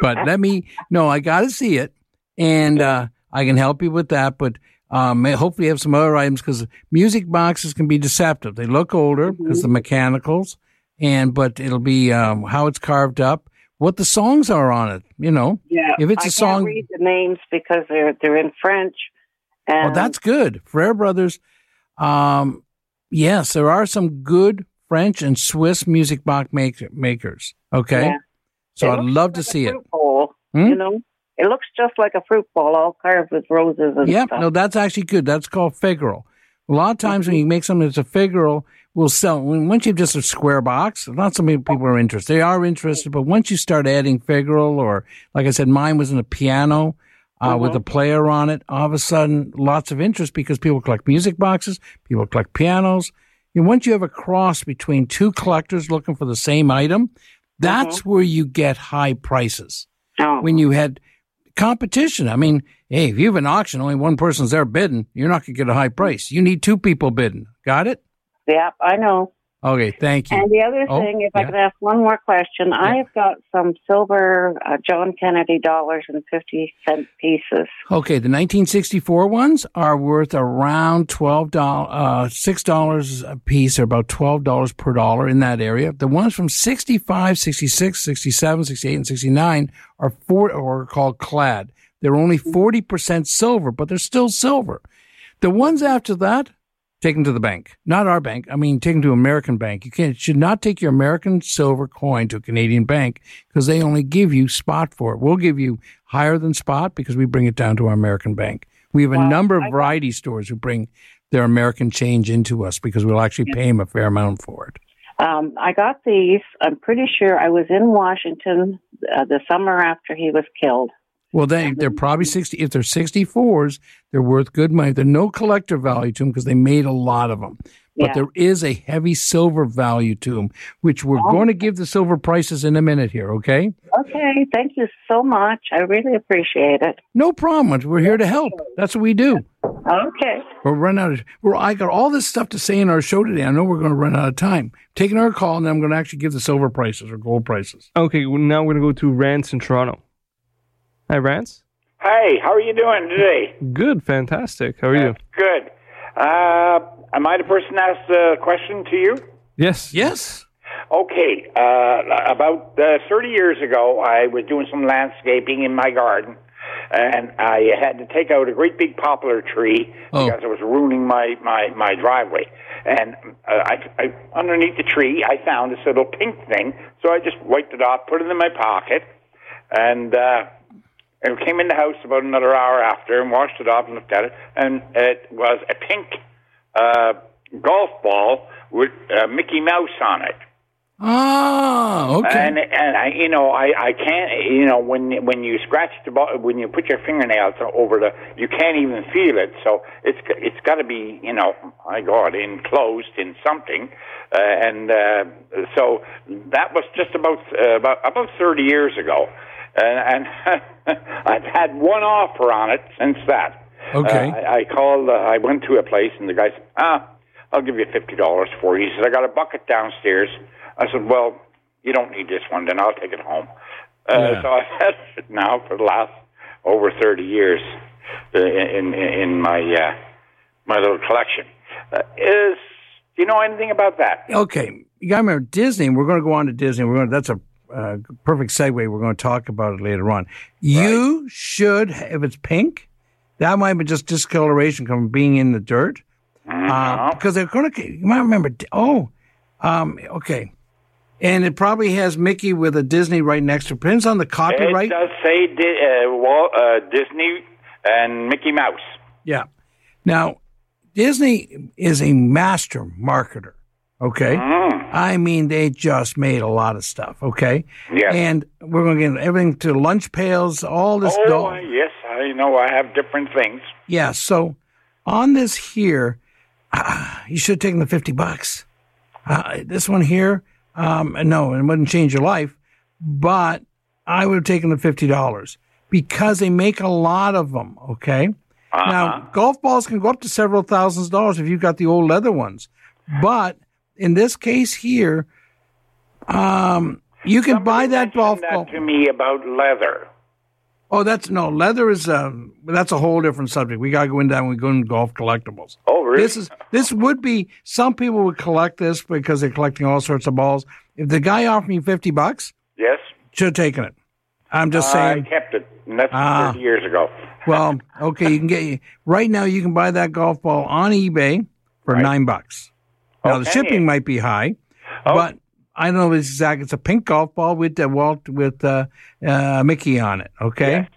But let me, no, I got to see it. And uh, I can help you with that. But um, hopefully, have some other items because music boxes can be deceptive. They look older because the mechanicals, and but it'll be um, how it's carved up, what the songs are on it. You know, Yeah. if it's I a song, can't read the names because they're they're in French. And Oh, that's good. Frere Brothers. Um, yes, there are some good French and Swiss music box make- makers. Okay. Yeah. So I'd love to see it. Hmm? You know, it looks just like a fruit bowl, all carved with roses and Yep. stuff. No, that's actually good. That's called figural. A lot of times when you make something that's a figural, we'll sell. Once you've just a square box, not so many people are interested. They are interested, but once you start adding figural, or like I said, mine was in a piano uh, with a player on it, all of a sudden, lots of interest because people collect music boxes, people collect pianos. And once you have a cross between two collectors looking for the same item, that's where you get high prices. Oh. When you had competition, I mean, hey, if you have an auction, only one person's there bidding, you're not going to get a high price. You need two people bidding. Got it? Yep, I know. Okay, thank you. And the other Oh, thing, if I could ask one more question, I've got some silver uh, John Kennedy dollars and 50 cent pieces. Okay, the 1964 ones are worth around twelve dollars, uh, six dollars a piece, or about twelve dollars per dollar in that area. The ones from 65, 66, 67, 68, and 69 are four, or are called clad. They're only forty percent silver, but they're still silver. The ones after that, take them to the bank, not our bank. I mean, take them to American bank. You can't, should not take your American silver coin to a Canadian bank because they only give you spot for it. We'll give you higher than spot because we bring it down to our American bank. We have a number of variety stores who bring their American change into us because we'll actually pay them a fair amount for it. Um, I got these. I'm pretty sure I was in Washington uh, the summer after he was killed. Well, they they're probably sixty. If they're sixty fours, they're worth good money. They're no collector value to them because they made a lot of them. But Yeah. there is a heavy silver value to them, which we're oh. going to give the silver prices in a minute here. Okay? Okay, thank you so much. I really appreciate it. No problem. We're here to help. That's what we do. Okay. We're running out of. We're, I got all this stuff to say in our show today. I know we're going to run out of time. Taking our call, and then I'm going to actually give the silver prices or gold prices. Okay, well, now we're gonna go to Rance in Toronto. Hi, Rance. Hey, how are you doing today? Good, fantastic. How are you? Good. Uh, am I the person to ask the question to you? Yes. Yes. Okay. Uh, about uh, 30 years ago, I was doing some landscaping in my garden, and I had to take out a great big poplar tree Oh. because it was ruining my, my, my driveway. And uh, I, I, underneath the tree, I found this little pink thing, so I just wiped it off, put it in my pocket, and uh, I came in the house about another hour after and washed it off and looked at it, and it was a pink uh, golf ball with uh, Mickey Mouse on it. Ah, okay. And and I, you know, I I can't, you know, when when you scratch the ball, when you put your fingernails over the, you can't even feel it. So it's it's got to be, you know, my God, enclosed in something. Uh, and uh, so that was just about uh, about about thirty years ago, and, and I've had one offer on it since that. Okay. Uh, I, I called. Uh, I went to a place, and the guy said, "Ah, I'll give you fifty dollars for it." He said, "I got a bucket downstairs." I said, "Well, you don't need this one, then I'll take it home." Uh, Yeah. So I've had it now for the last over thirty years uh, in in, in my uh, my little collection. Uh, is do you know anything about that? Okay, you got to remember Disney. We're going to go on to Disney. We're going. To, that's a uh, perfect segue. We're going to talk about it later on. You should, if it's pink, That might be just discoloration from being in the dirt. Uh, because they're going to, you might remember, oh, um, okay. And it probably has Mickey with a Disney right next to it. Depends on the copyright. It does say Di- uh, Walt, uh, Disney and Mickey Mouse. Yeah. Now, Disney is a master marketer. Okay. I mean, they just made a lot of stuff. Okay. Yes. And we're going to get everything to lunch pails, all this. oh, uh, yes, I know. I have different things. Yeah. So on this here, uh, you should have taken the 50 bucks. Uh, this one here, um, no, it wouldn't change your life, but I would have taken the $50 because they make a lot of them. Okay. Now, golf balls can go up to several thousands of dollars if you've got the old leather ones. But in this case here, um, you can buy that golf ball. To me about leather. Oh, that's no leather is um that's a whole different subject. We gotta go into that when we go into golf collectibles. Oh, really? This is this would be some people would collect this because they're collecting all sorts of balls. If the guy offered me fifty bucks, Yes. should have taken it. I'm just I saying. I kept it. And that's Ah. 30 years ago. Well, okay, you can get right now. You can buy that golf ball on eBay for nine bucks. Now the shipping might be high, but I don't know if it's exact. It's a pink golf ball with uh, Walt with uh, uh, Mickey on it. Okay.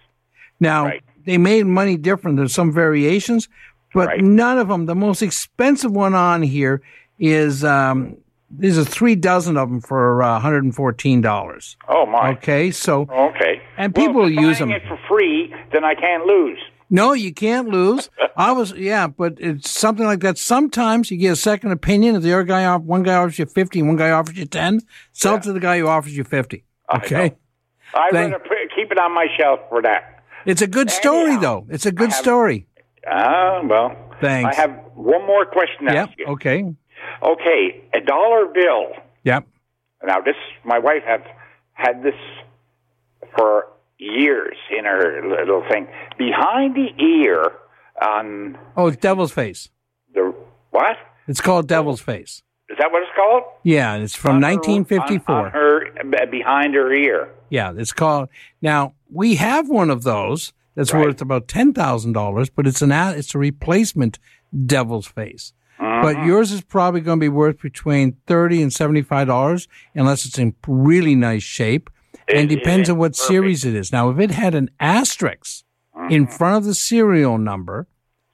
Now they made money different. There's some variations, but none of them. The most expensive one on here is um, these are three dozen of them for uh, 114 dollars. Oh, my. Okay, so Okay. and Well, people if I'm use them. it for free, then I can't lose. No, you can't lose. I was, yeah, but it's something like that. Sometimes you get a second opinion. If the other guy, off, one guy offers you 50 and one guy offers you 10, sell it to the guy who offers you 50. Okay. I Thank- rather put, keep it on my shelf for that. It's a good story, though. It's a good story. Ah, well. Thanks. I have one more question to Yep. ask you. Okay. Okay, a dollar bill. Yep. Now, this my wife had had this for years in her little thing behind the ear on Oh, it's Devil's Face. the what? It's called Devil's Face. Is that what it's called? Yeah, it's from On 1954. her uh, behind her ear. Yeah, it's called. Now we have one of those that's worth about ten thousand dollars, but it's an a- it's a replacement devil's face. But mm-hmm. yours is probably going to be worth between thirty and seventy five dollars, unless it's in really nice shape, and depends on what series it is. Now, if it had an asterisk in front of the serial number,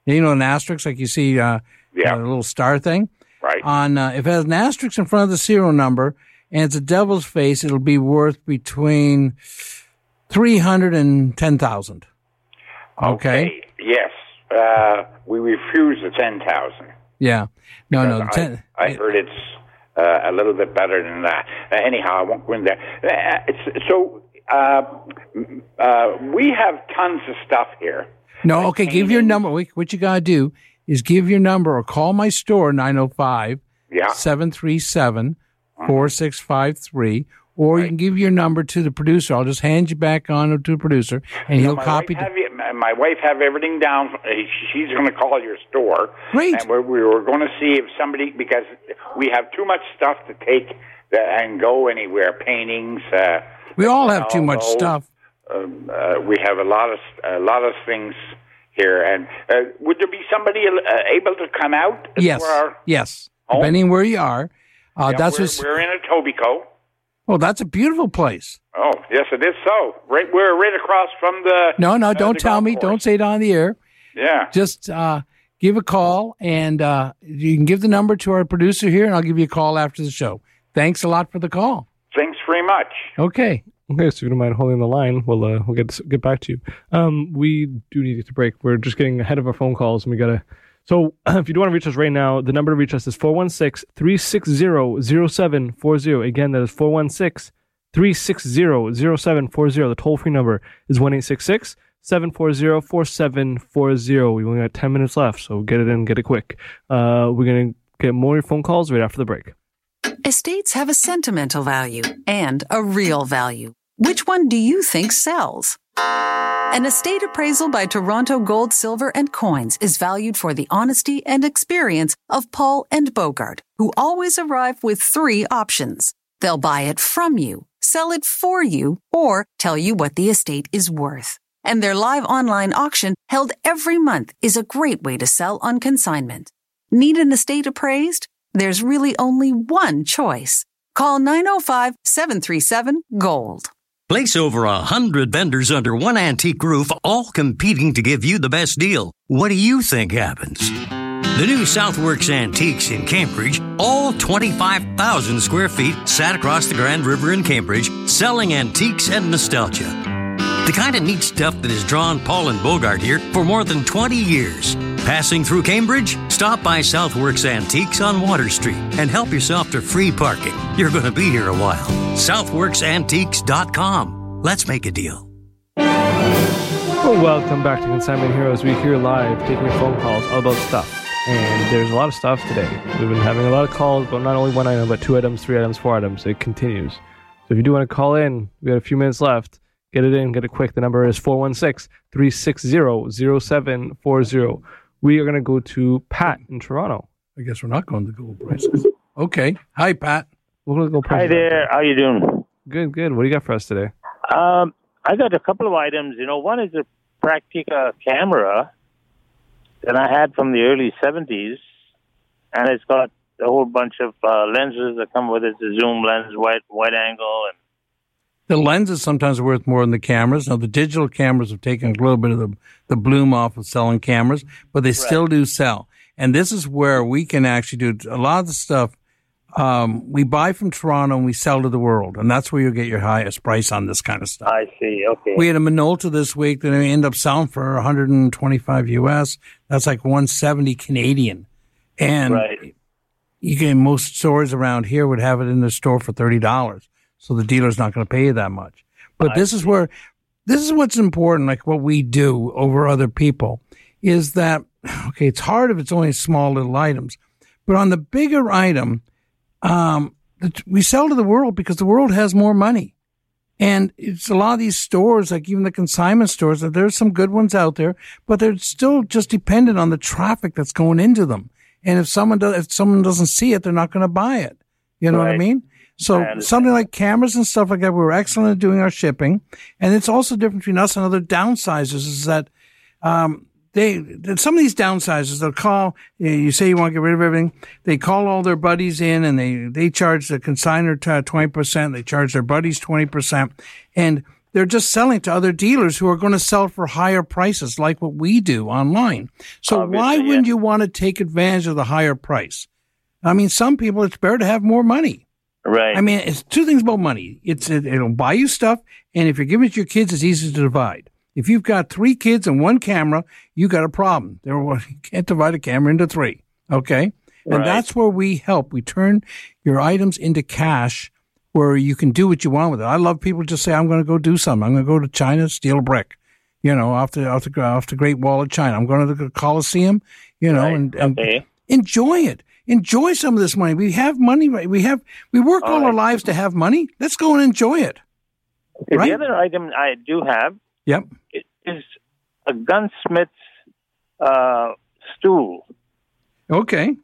you know, an asterisk like you see, uh, a little star thing, right? On uh, if it has an asterisk in front of the serial number and it's a devil's face, it'll be worth between three hundred and ten thousand. Okay. Yes. Uh, we refuse the ten thousand. Yeah. No, no. The I, ten, I heard it's uh, a little bit better than that. Uh, anyhow, I won't go in there. Uh, it's, so uh, uh, we have tons of stuff here. no. Okay. Give your number. What you gotta do is give your number or call my store 905 737 4653. or you can give your number to the producer. I'll just hand you back on to the producer and he'll my copy Wife you- my wife have everything down. Uh, She's going to call your store. Great. And we're, we were going to see if somebody because we have too much stuff to take and go anywhere. Paintings. Uh, We all have too much stuff. Um, uh, we have a lot of a lot of things here. And uh, would there be somebody uh, able to come out? Yes. Our, Yes. home? Depending where you are. Uh, Yeah, that's we're, we're in Etobicoke. oh, that's a beautiful place. Oh, yes, it is so. Right, we're right across from the. No, no, uh, don't tell me. course. Don't say it on the air. Yeah. Just uh, give a call and uh, you can give the number to our producer here and I'll give you a call after the show. Thanks a lot for the call. Thanks very much. Okay. Okay, so if you don't mind holding the line, we'll uh, we'll get get back to you. Um, we do need to break. We're just getting ahead of our phone calls, and we gotta. So if you do want to reach us right now, the number to reach us is 416-360-0740. Again, that is 416-360-0740. The toll free number is one eight six six 740-4740. We only got 10 minutes left, so get it in, get it quick. Uh, we're going to get more phone calls right after the break. Estates have a sentimental value and a real value. Which one do you think sells? An estate appraisal by Toronto Gold, Silver, and Coins is valued for the honesty and experience of Paul and Bogart, who always arrive with three options. They'll buy it from you, sell it for you, or tell you what the estate is worth. and their live online auction held every month is a great way to sell on consignment. Need an estate appraised? There's really only one choice. Call 905 737 GOLD. Place over a hundred vendors under one antique roof, all competing to give you the best deal. What do you think happens? The new Southworks Antiques in Cambridge, all 25,000 square feet, sat across the Grand River in Cambridge, selling antiques and nostalgia. The kind of neat stuff that has drawn Paul and Bogart here for more than 20 years. Passing through Cambridge? Stop by Southworks Antiques on Water Street and help yourself to free parking. You're going to be here a while. SouthworksAntiques.com. Let's make a deal. Well, welcome back to Consignment Heroes. We're here live taking your phone calls all about stuff. And there's a lot of stuff today. We've been having a lot of calls but not only one item, but two items, three items, four items. It continues. So if you do want to call in, we got a few minutes left. Get it in, get it quick. The number is 416 360 0740. We are going to go to Pat in Toronto. I guess we're not going to gold prices. Okay. Hi, Pat. We're going to go Hi there. How you doing? Good, good. What do you got for us today? Um, I got a couple of items. You know, one is a Praktica camera that I had from the early '70s, and it's got a whole bunch of uh, lenses that come with it: the zoom lens, wide wide angle, and The lenses sometimes are worth more than the cameras. Now, the digital cameras have taken a little bit of the, the bloom off of selling cameras, but they still do sell. And this is where we can actually do a lot of the stuff. Um, we buy from Toronto and we sell to the world, and that's where you'll get your highest price on this kind of stuff. I see. Okay. We had a Minolta this week that we end up selling for 125 US. That's like 170 Canadian. And Right. you can most stores around here would have it in the store for thirty dollars. So the dealer's not going to pay you that much. But this is where this is what's important, like what we do over other people, is that okay, it's hard if it's only small little items. But on the bigger item, um, we sell to the world because the world has more money. And it's a lot of these stores, like even the consignment stores, that there's some good ones out there, but they're still just dependent on the traffic that's going into them. And if someone does, if someone doesn't see it, they're not going to buy it. You know what I mean? So I something like cameras and stuff like that, we were excellent at doing our shipping. And it's also different between us and other downsizers is that, um, they, some of these downsizers, they'll call, you you say you want to get rid of everything. They call all their buddies in and they, they charge the consignor to 20%. They charge their buddies 20%. And they're just selling to other dealers who are going to sell for higher prices like what we do online. So why wouldn't you want to take advantage of the higher price? I mean, some people, it's better to have more money. Right. I mean, it's two things about money. It's it, it'll buy you stuff, and if you're giving it to your kids, it's easy to divide. If you've got three kids and one camera, you got a problem. There, you can't divide a camera into three. Okay, and that's where we help. We turn your items into cash, where you can do what you want with it. I love people just say, "I'm going to go do something. I'm going to go to China, steal a brick." You know, off the off the off the Great Wall of China. I'm going to the Colosseum. You know, and, and enjoy it. Enjoy some of this money. We have money. right? We have we work all our lives to have money. Let's go and enjoy it. Okay, Right? The other item I do have Yep. is a gunsmith's uh, stool. Okay.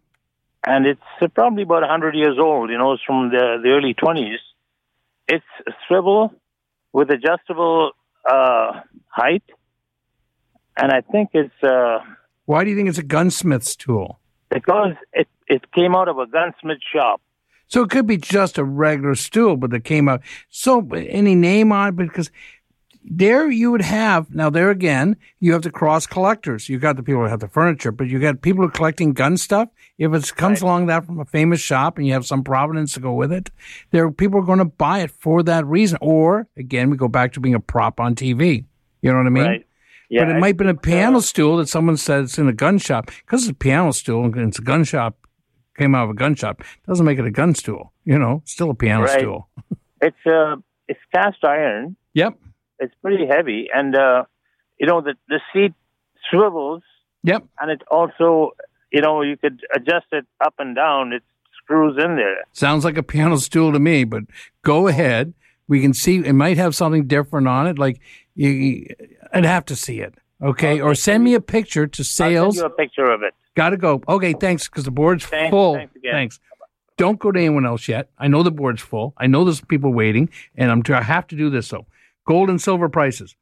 And it's uh, probably about 100 years old. You know, it's from the, the early 20s. It's a swivel with adjustable uh, height. And I think it's uh, Why do you think it's a gunsmith's tool? because it, it came out of a gunsmith shop. So it could be just a regular stool, but it came out. So any name on it? Because there you would have now there again you have the cross collectors. You got the people who have the furniture, but you got people who are collecting gun stuff. If it comes along that from a famous shop and you have some provenance to go with it, there people are going to buy it for that reason. Or again, we go back to being a prop on TV. You know what I mean? Right. Yeah, but it I might have been a piano stool that someone said it's in a gun shop because it's a piano stool and it's a gun shop came out of a gun shop doesn't make it a gun stool. You know, still a piano Right. stool. It's uh, it's cast iron. Yep. It's pretty heavy, and uh, you know the the seat swivels. Yep. And it also, you know, you could adjust it up and down. It screws in there. Sounds like a piano stool to me, but go ahead. We can see it might have something different on it. Like you, I'd have to see it. Okay. Or send me a picture to I'll sales. send you a picture of it. Got to go. Okay. Thanks. Because the board's Thanks- full. thanks again. Thanks. Don't go to anyone else yet. I know the board's full. I know there's people waiting, and I'm I have to do this though. Gold and silver prices.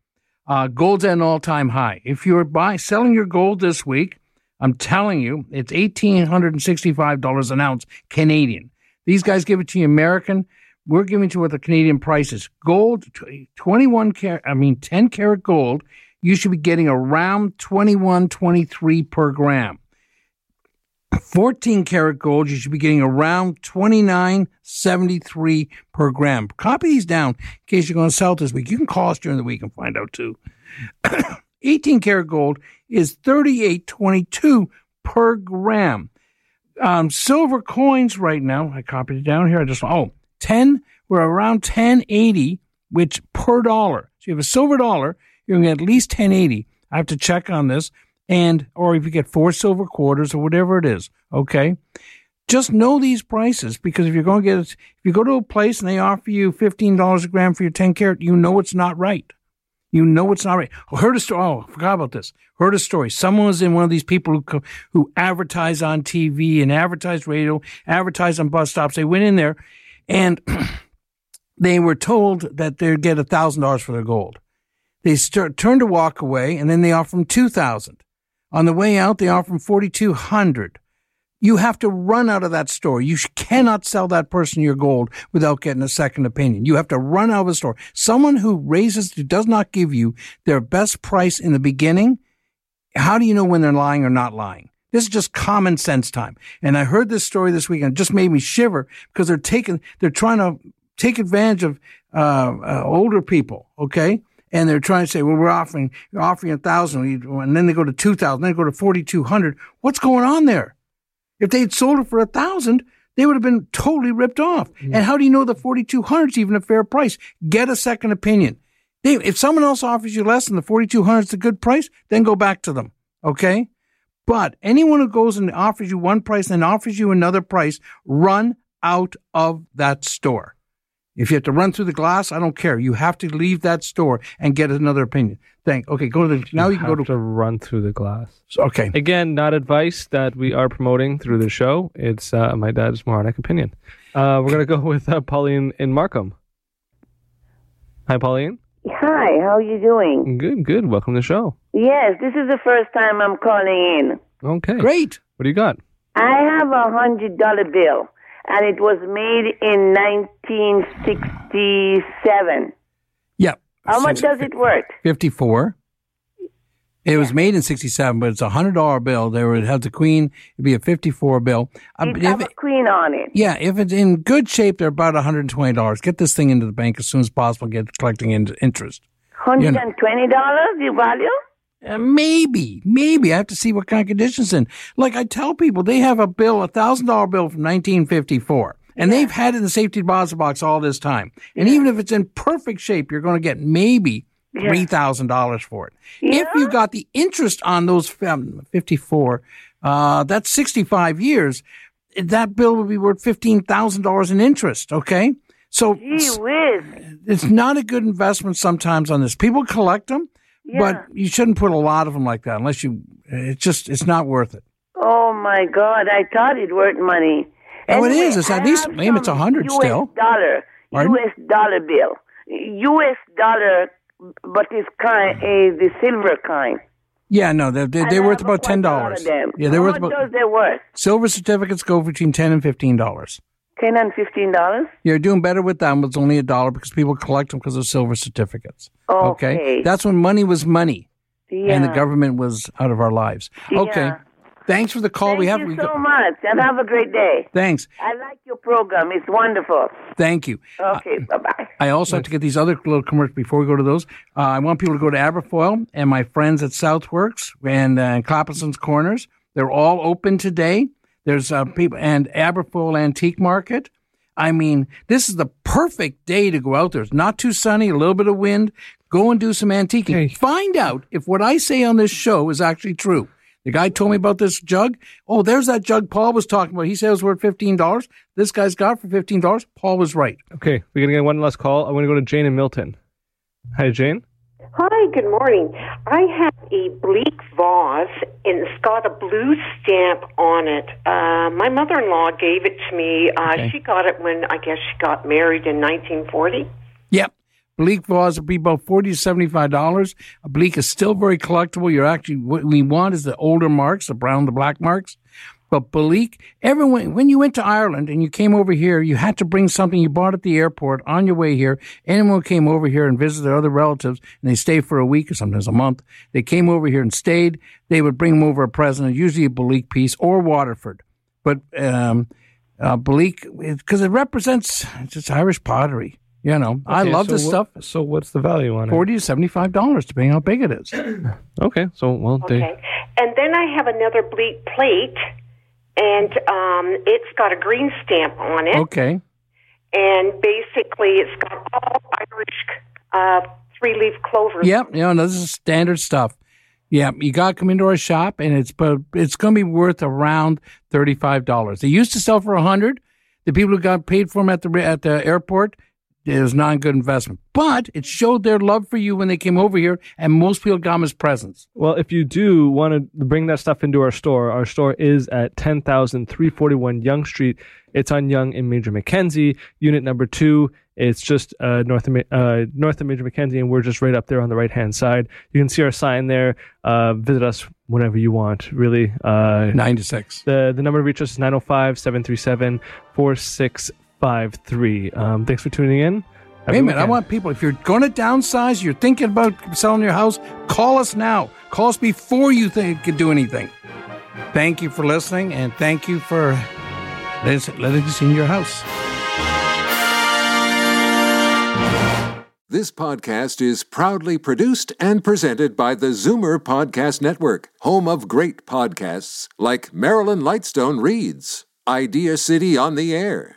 Uh, gold's at an all-time high. If you're buy selling your gold this week, I'm telling you, it's eighteen hundred and sixty-five dollars an ounce Canadian. These guys give it to you American. We're giving it to you what the Canadian price is. Gold, 21 carat, I mean 10 karat gold, you should be getting around 21, 23 per gram. 14 karat gold, you should be getting around 29.73 per gram. Copy these down in case you're going to sell this week. You can call us during the week and find out too. 18 karat gold is 38.22 per gram. Um, silver coins right now, I copied it down here. I just, oh, 10, we're around 1080, which per dollar. So you have a silver dollar, you're going to get at least 1080. I have to check on this. And, or if you get four silver quarters or whatever it is, okay? Just know these prices because if you're going to get, if you go to a place and they offer you $15 a gram for your 10 carat, you know it's not right. You know it's not right. I heard a story. Oh, I forgot about this. Heard a story. Someone was in one of these people who who advertise on TV and advertise radio, advertise on bus stops. They went in there, and they were told that they'd get a thousand dollars for their gold. They start, turned to walk away, and then they offer them two thousand. On the way out, they offer two hundred. You have to run out of that store. You cannot sell that person your gold without getting a second opinion. You have to run out of the store. Someone who raises, who does not give you their best price in the beginning, how do you know when they're lying or not lying? This is just common sense time. And I heard this story this weekend. It just made me shiver because they're taking, they're trying to take advantage of uh, uh, older people. Okay. And they're trying to say, well, we're offering, offering a thousand, and then they go to two thousand, then they go to forty two hundred. What's going on there? If they had sold it for a thousand, they would have been totally ripped off. Mm-hmm. And how do you know the 4200 is even a fair price? Get a second opinion. They, if someone else offers you less than the 4200 is a good price, then go back to them. Okay. But anyone who goes and offers you one price and offers you another price, run out of that store. If you have to run through the glass, I don't care. You have to leave that store and get another opinion. Thank. Okay, go to the now. You, can go to to run through the glass. okay. Again, not advice that we are promoting through the show. It's uh, my dad's moronic opinion. Uh, we're gonna go with uh, Pauline in Markham. Hi, Pauline. Hi, how are you doing? Good, good. Welcome to the show. Yes, this is the first time I'm calling in. Okay. Great. What do you got? I have a hundred dollar bill, and it was made in 1967. Yep. How much does it worth? 54. It was made in 67, but it's a $100 bill. They would have the queen. It'd be a 54 bill. Uh, It if have a queen on it. yeah, if it's in good shape, they're about $120. Get this thing into the bank as soon as possible. Get collecting in- interest. Hundred and twenty dollars, the value. Uh, maybe, maybe I have to see what kind of conditions in. Like I tell people, they have a bill, a thousand dollar bill from 1954, and they've had it in the safety deposit box all this time. And even if it's in perfect shape, you're going to get maybe three thousand dollars for it. If you got the interest on those um, 54, uh, that's 65 years. That bill would be worth fifteen thousand dollars in interest. Okay, so Gee whiz. it's not a good investment sometimes on this. People collect them, but you shouldn't put a lot of them like that unless you. It's just it's not worth it. Oh my God! I thought it worth money. Oh, it Anyway, is. It's at least maybe it's a hundred US still. dollar, Pardon? U.S. dollar bill, U.S. dollar, but it's kind, uh, the silver kind. Yeah, no, they're they're, they're worth about ten dollars. Yeah, they're How worth about does they worth? silver certificates go between ten and fifteen dollars. Ten and fifteen dollars. You're doing better with them. It's only a dollar because people collect them because of silver certificates. Okay. that's when money was money, and the government was out of our lives. Okay, thanks for the call. we have Thank we so go- much, and have a great day. thanks. I like your program. It's wonderful. Thank you. Okay, bye bye. I also have to get these other little commercials before we go to those. Uh, I want people to go to Aberfoyle and my friends at Southworks and uh, Clappison's Corners. They're all open today. There's uh, people and Aberfoyle Antique Market. I mean, this is the perfect day to go out there. It's not too sunny, a little bit of wind. Go and do some antiquing. Find out if what I say on this show is actually true. The guy told me about this jug. Oh, there's that jug Paul was talking about. He said it was worth fifteen dollars. This guy's got it for fifteen dollars. Paul was right. Okay, we're gonna get one last call. I'm gonna go to Jane and Milton. Hi, Jane. Hi, good morning. I have a Belleek vase and it's got a blue stamp on it. Uh, my mother in law gave it to me. Uh, Okay. She got it when I guess she got married in 1940. Yep. Belleek vase would be about forty to seventy-five dollars. A Belleek is still very collectible. You're actually what we want is the older marks, the brown, the black marks. But Belleek, everyone when you went to Ireland and you came over here, you had to bring something you bought at the airport on your way here. Anyone who came over here and visited their other relatives and they stayed for a week or sometimes a month, they came over here and stayed. They would bring them over a present, usually a Belleek piece or Waterford. But um, uh, Belleek because it represents just Irish pottery. You know, I love so this what- stuff. So what's the value on it? Forty to seventy-five dollars, depending how big it is. Okay, so well, they, Okay. And then I have another Belleek plate, and um, it's got a green stamp on it. Okay. And basically, it's got all Irish uh, three leaf clovers. Yep, you know, this is standard stuff. Yeah, you got to come into our shop, and it's but it's going to be worth around thirty five dollars. They used to sell for a hundred. The people who got paid for them at the at the airport, it was not a good investment. But it showed their love for you when they came over here, and most people got them as presents. Well, if you do want to bring that stuff into our store, our store is at 10,341 Yonge Street. It's on Yonge in Major Mackenzie, unit number two. It's just uh, north of uh, north of Major Mackenzie, and we're just right up there on the right hand side. You can see our sign there. Uh, visit us whenever you want. Really, uh, nine to six. The the number to reach us is 905-737-4653. Um, thanks for tuning in. Have Wait a minute, I want people. If you're going to downsize, you're thinking about selling your house, call us now. Call us before you think you can do anything. Thank you for listening, and thank you for letting us, letting us in your house. This podcast is proudly produced and presented by the Zoomer Podcast Network, home of great podcasts like Marilyn Lightstone Reads, Idea City on the Air,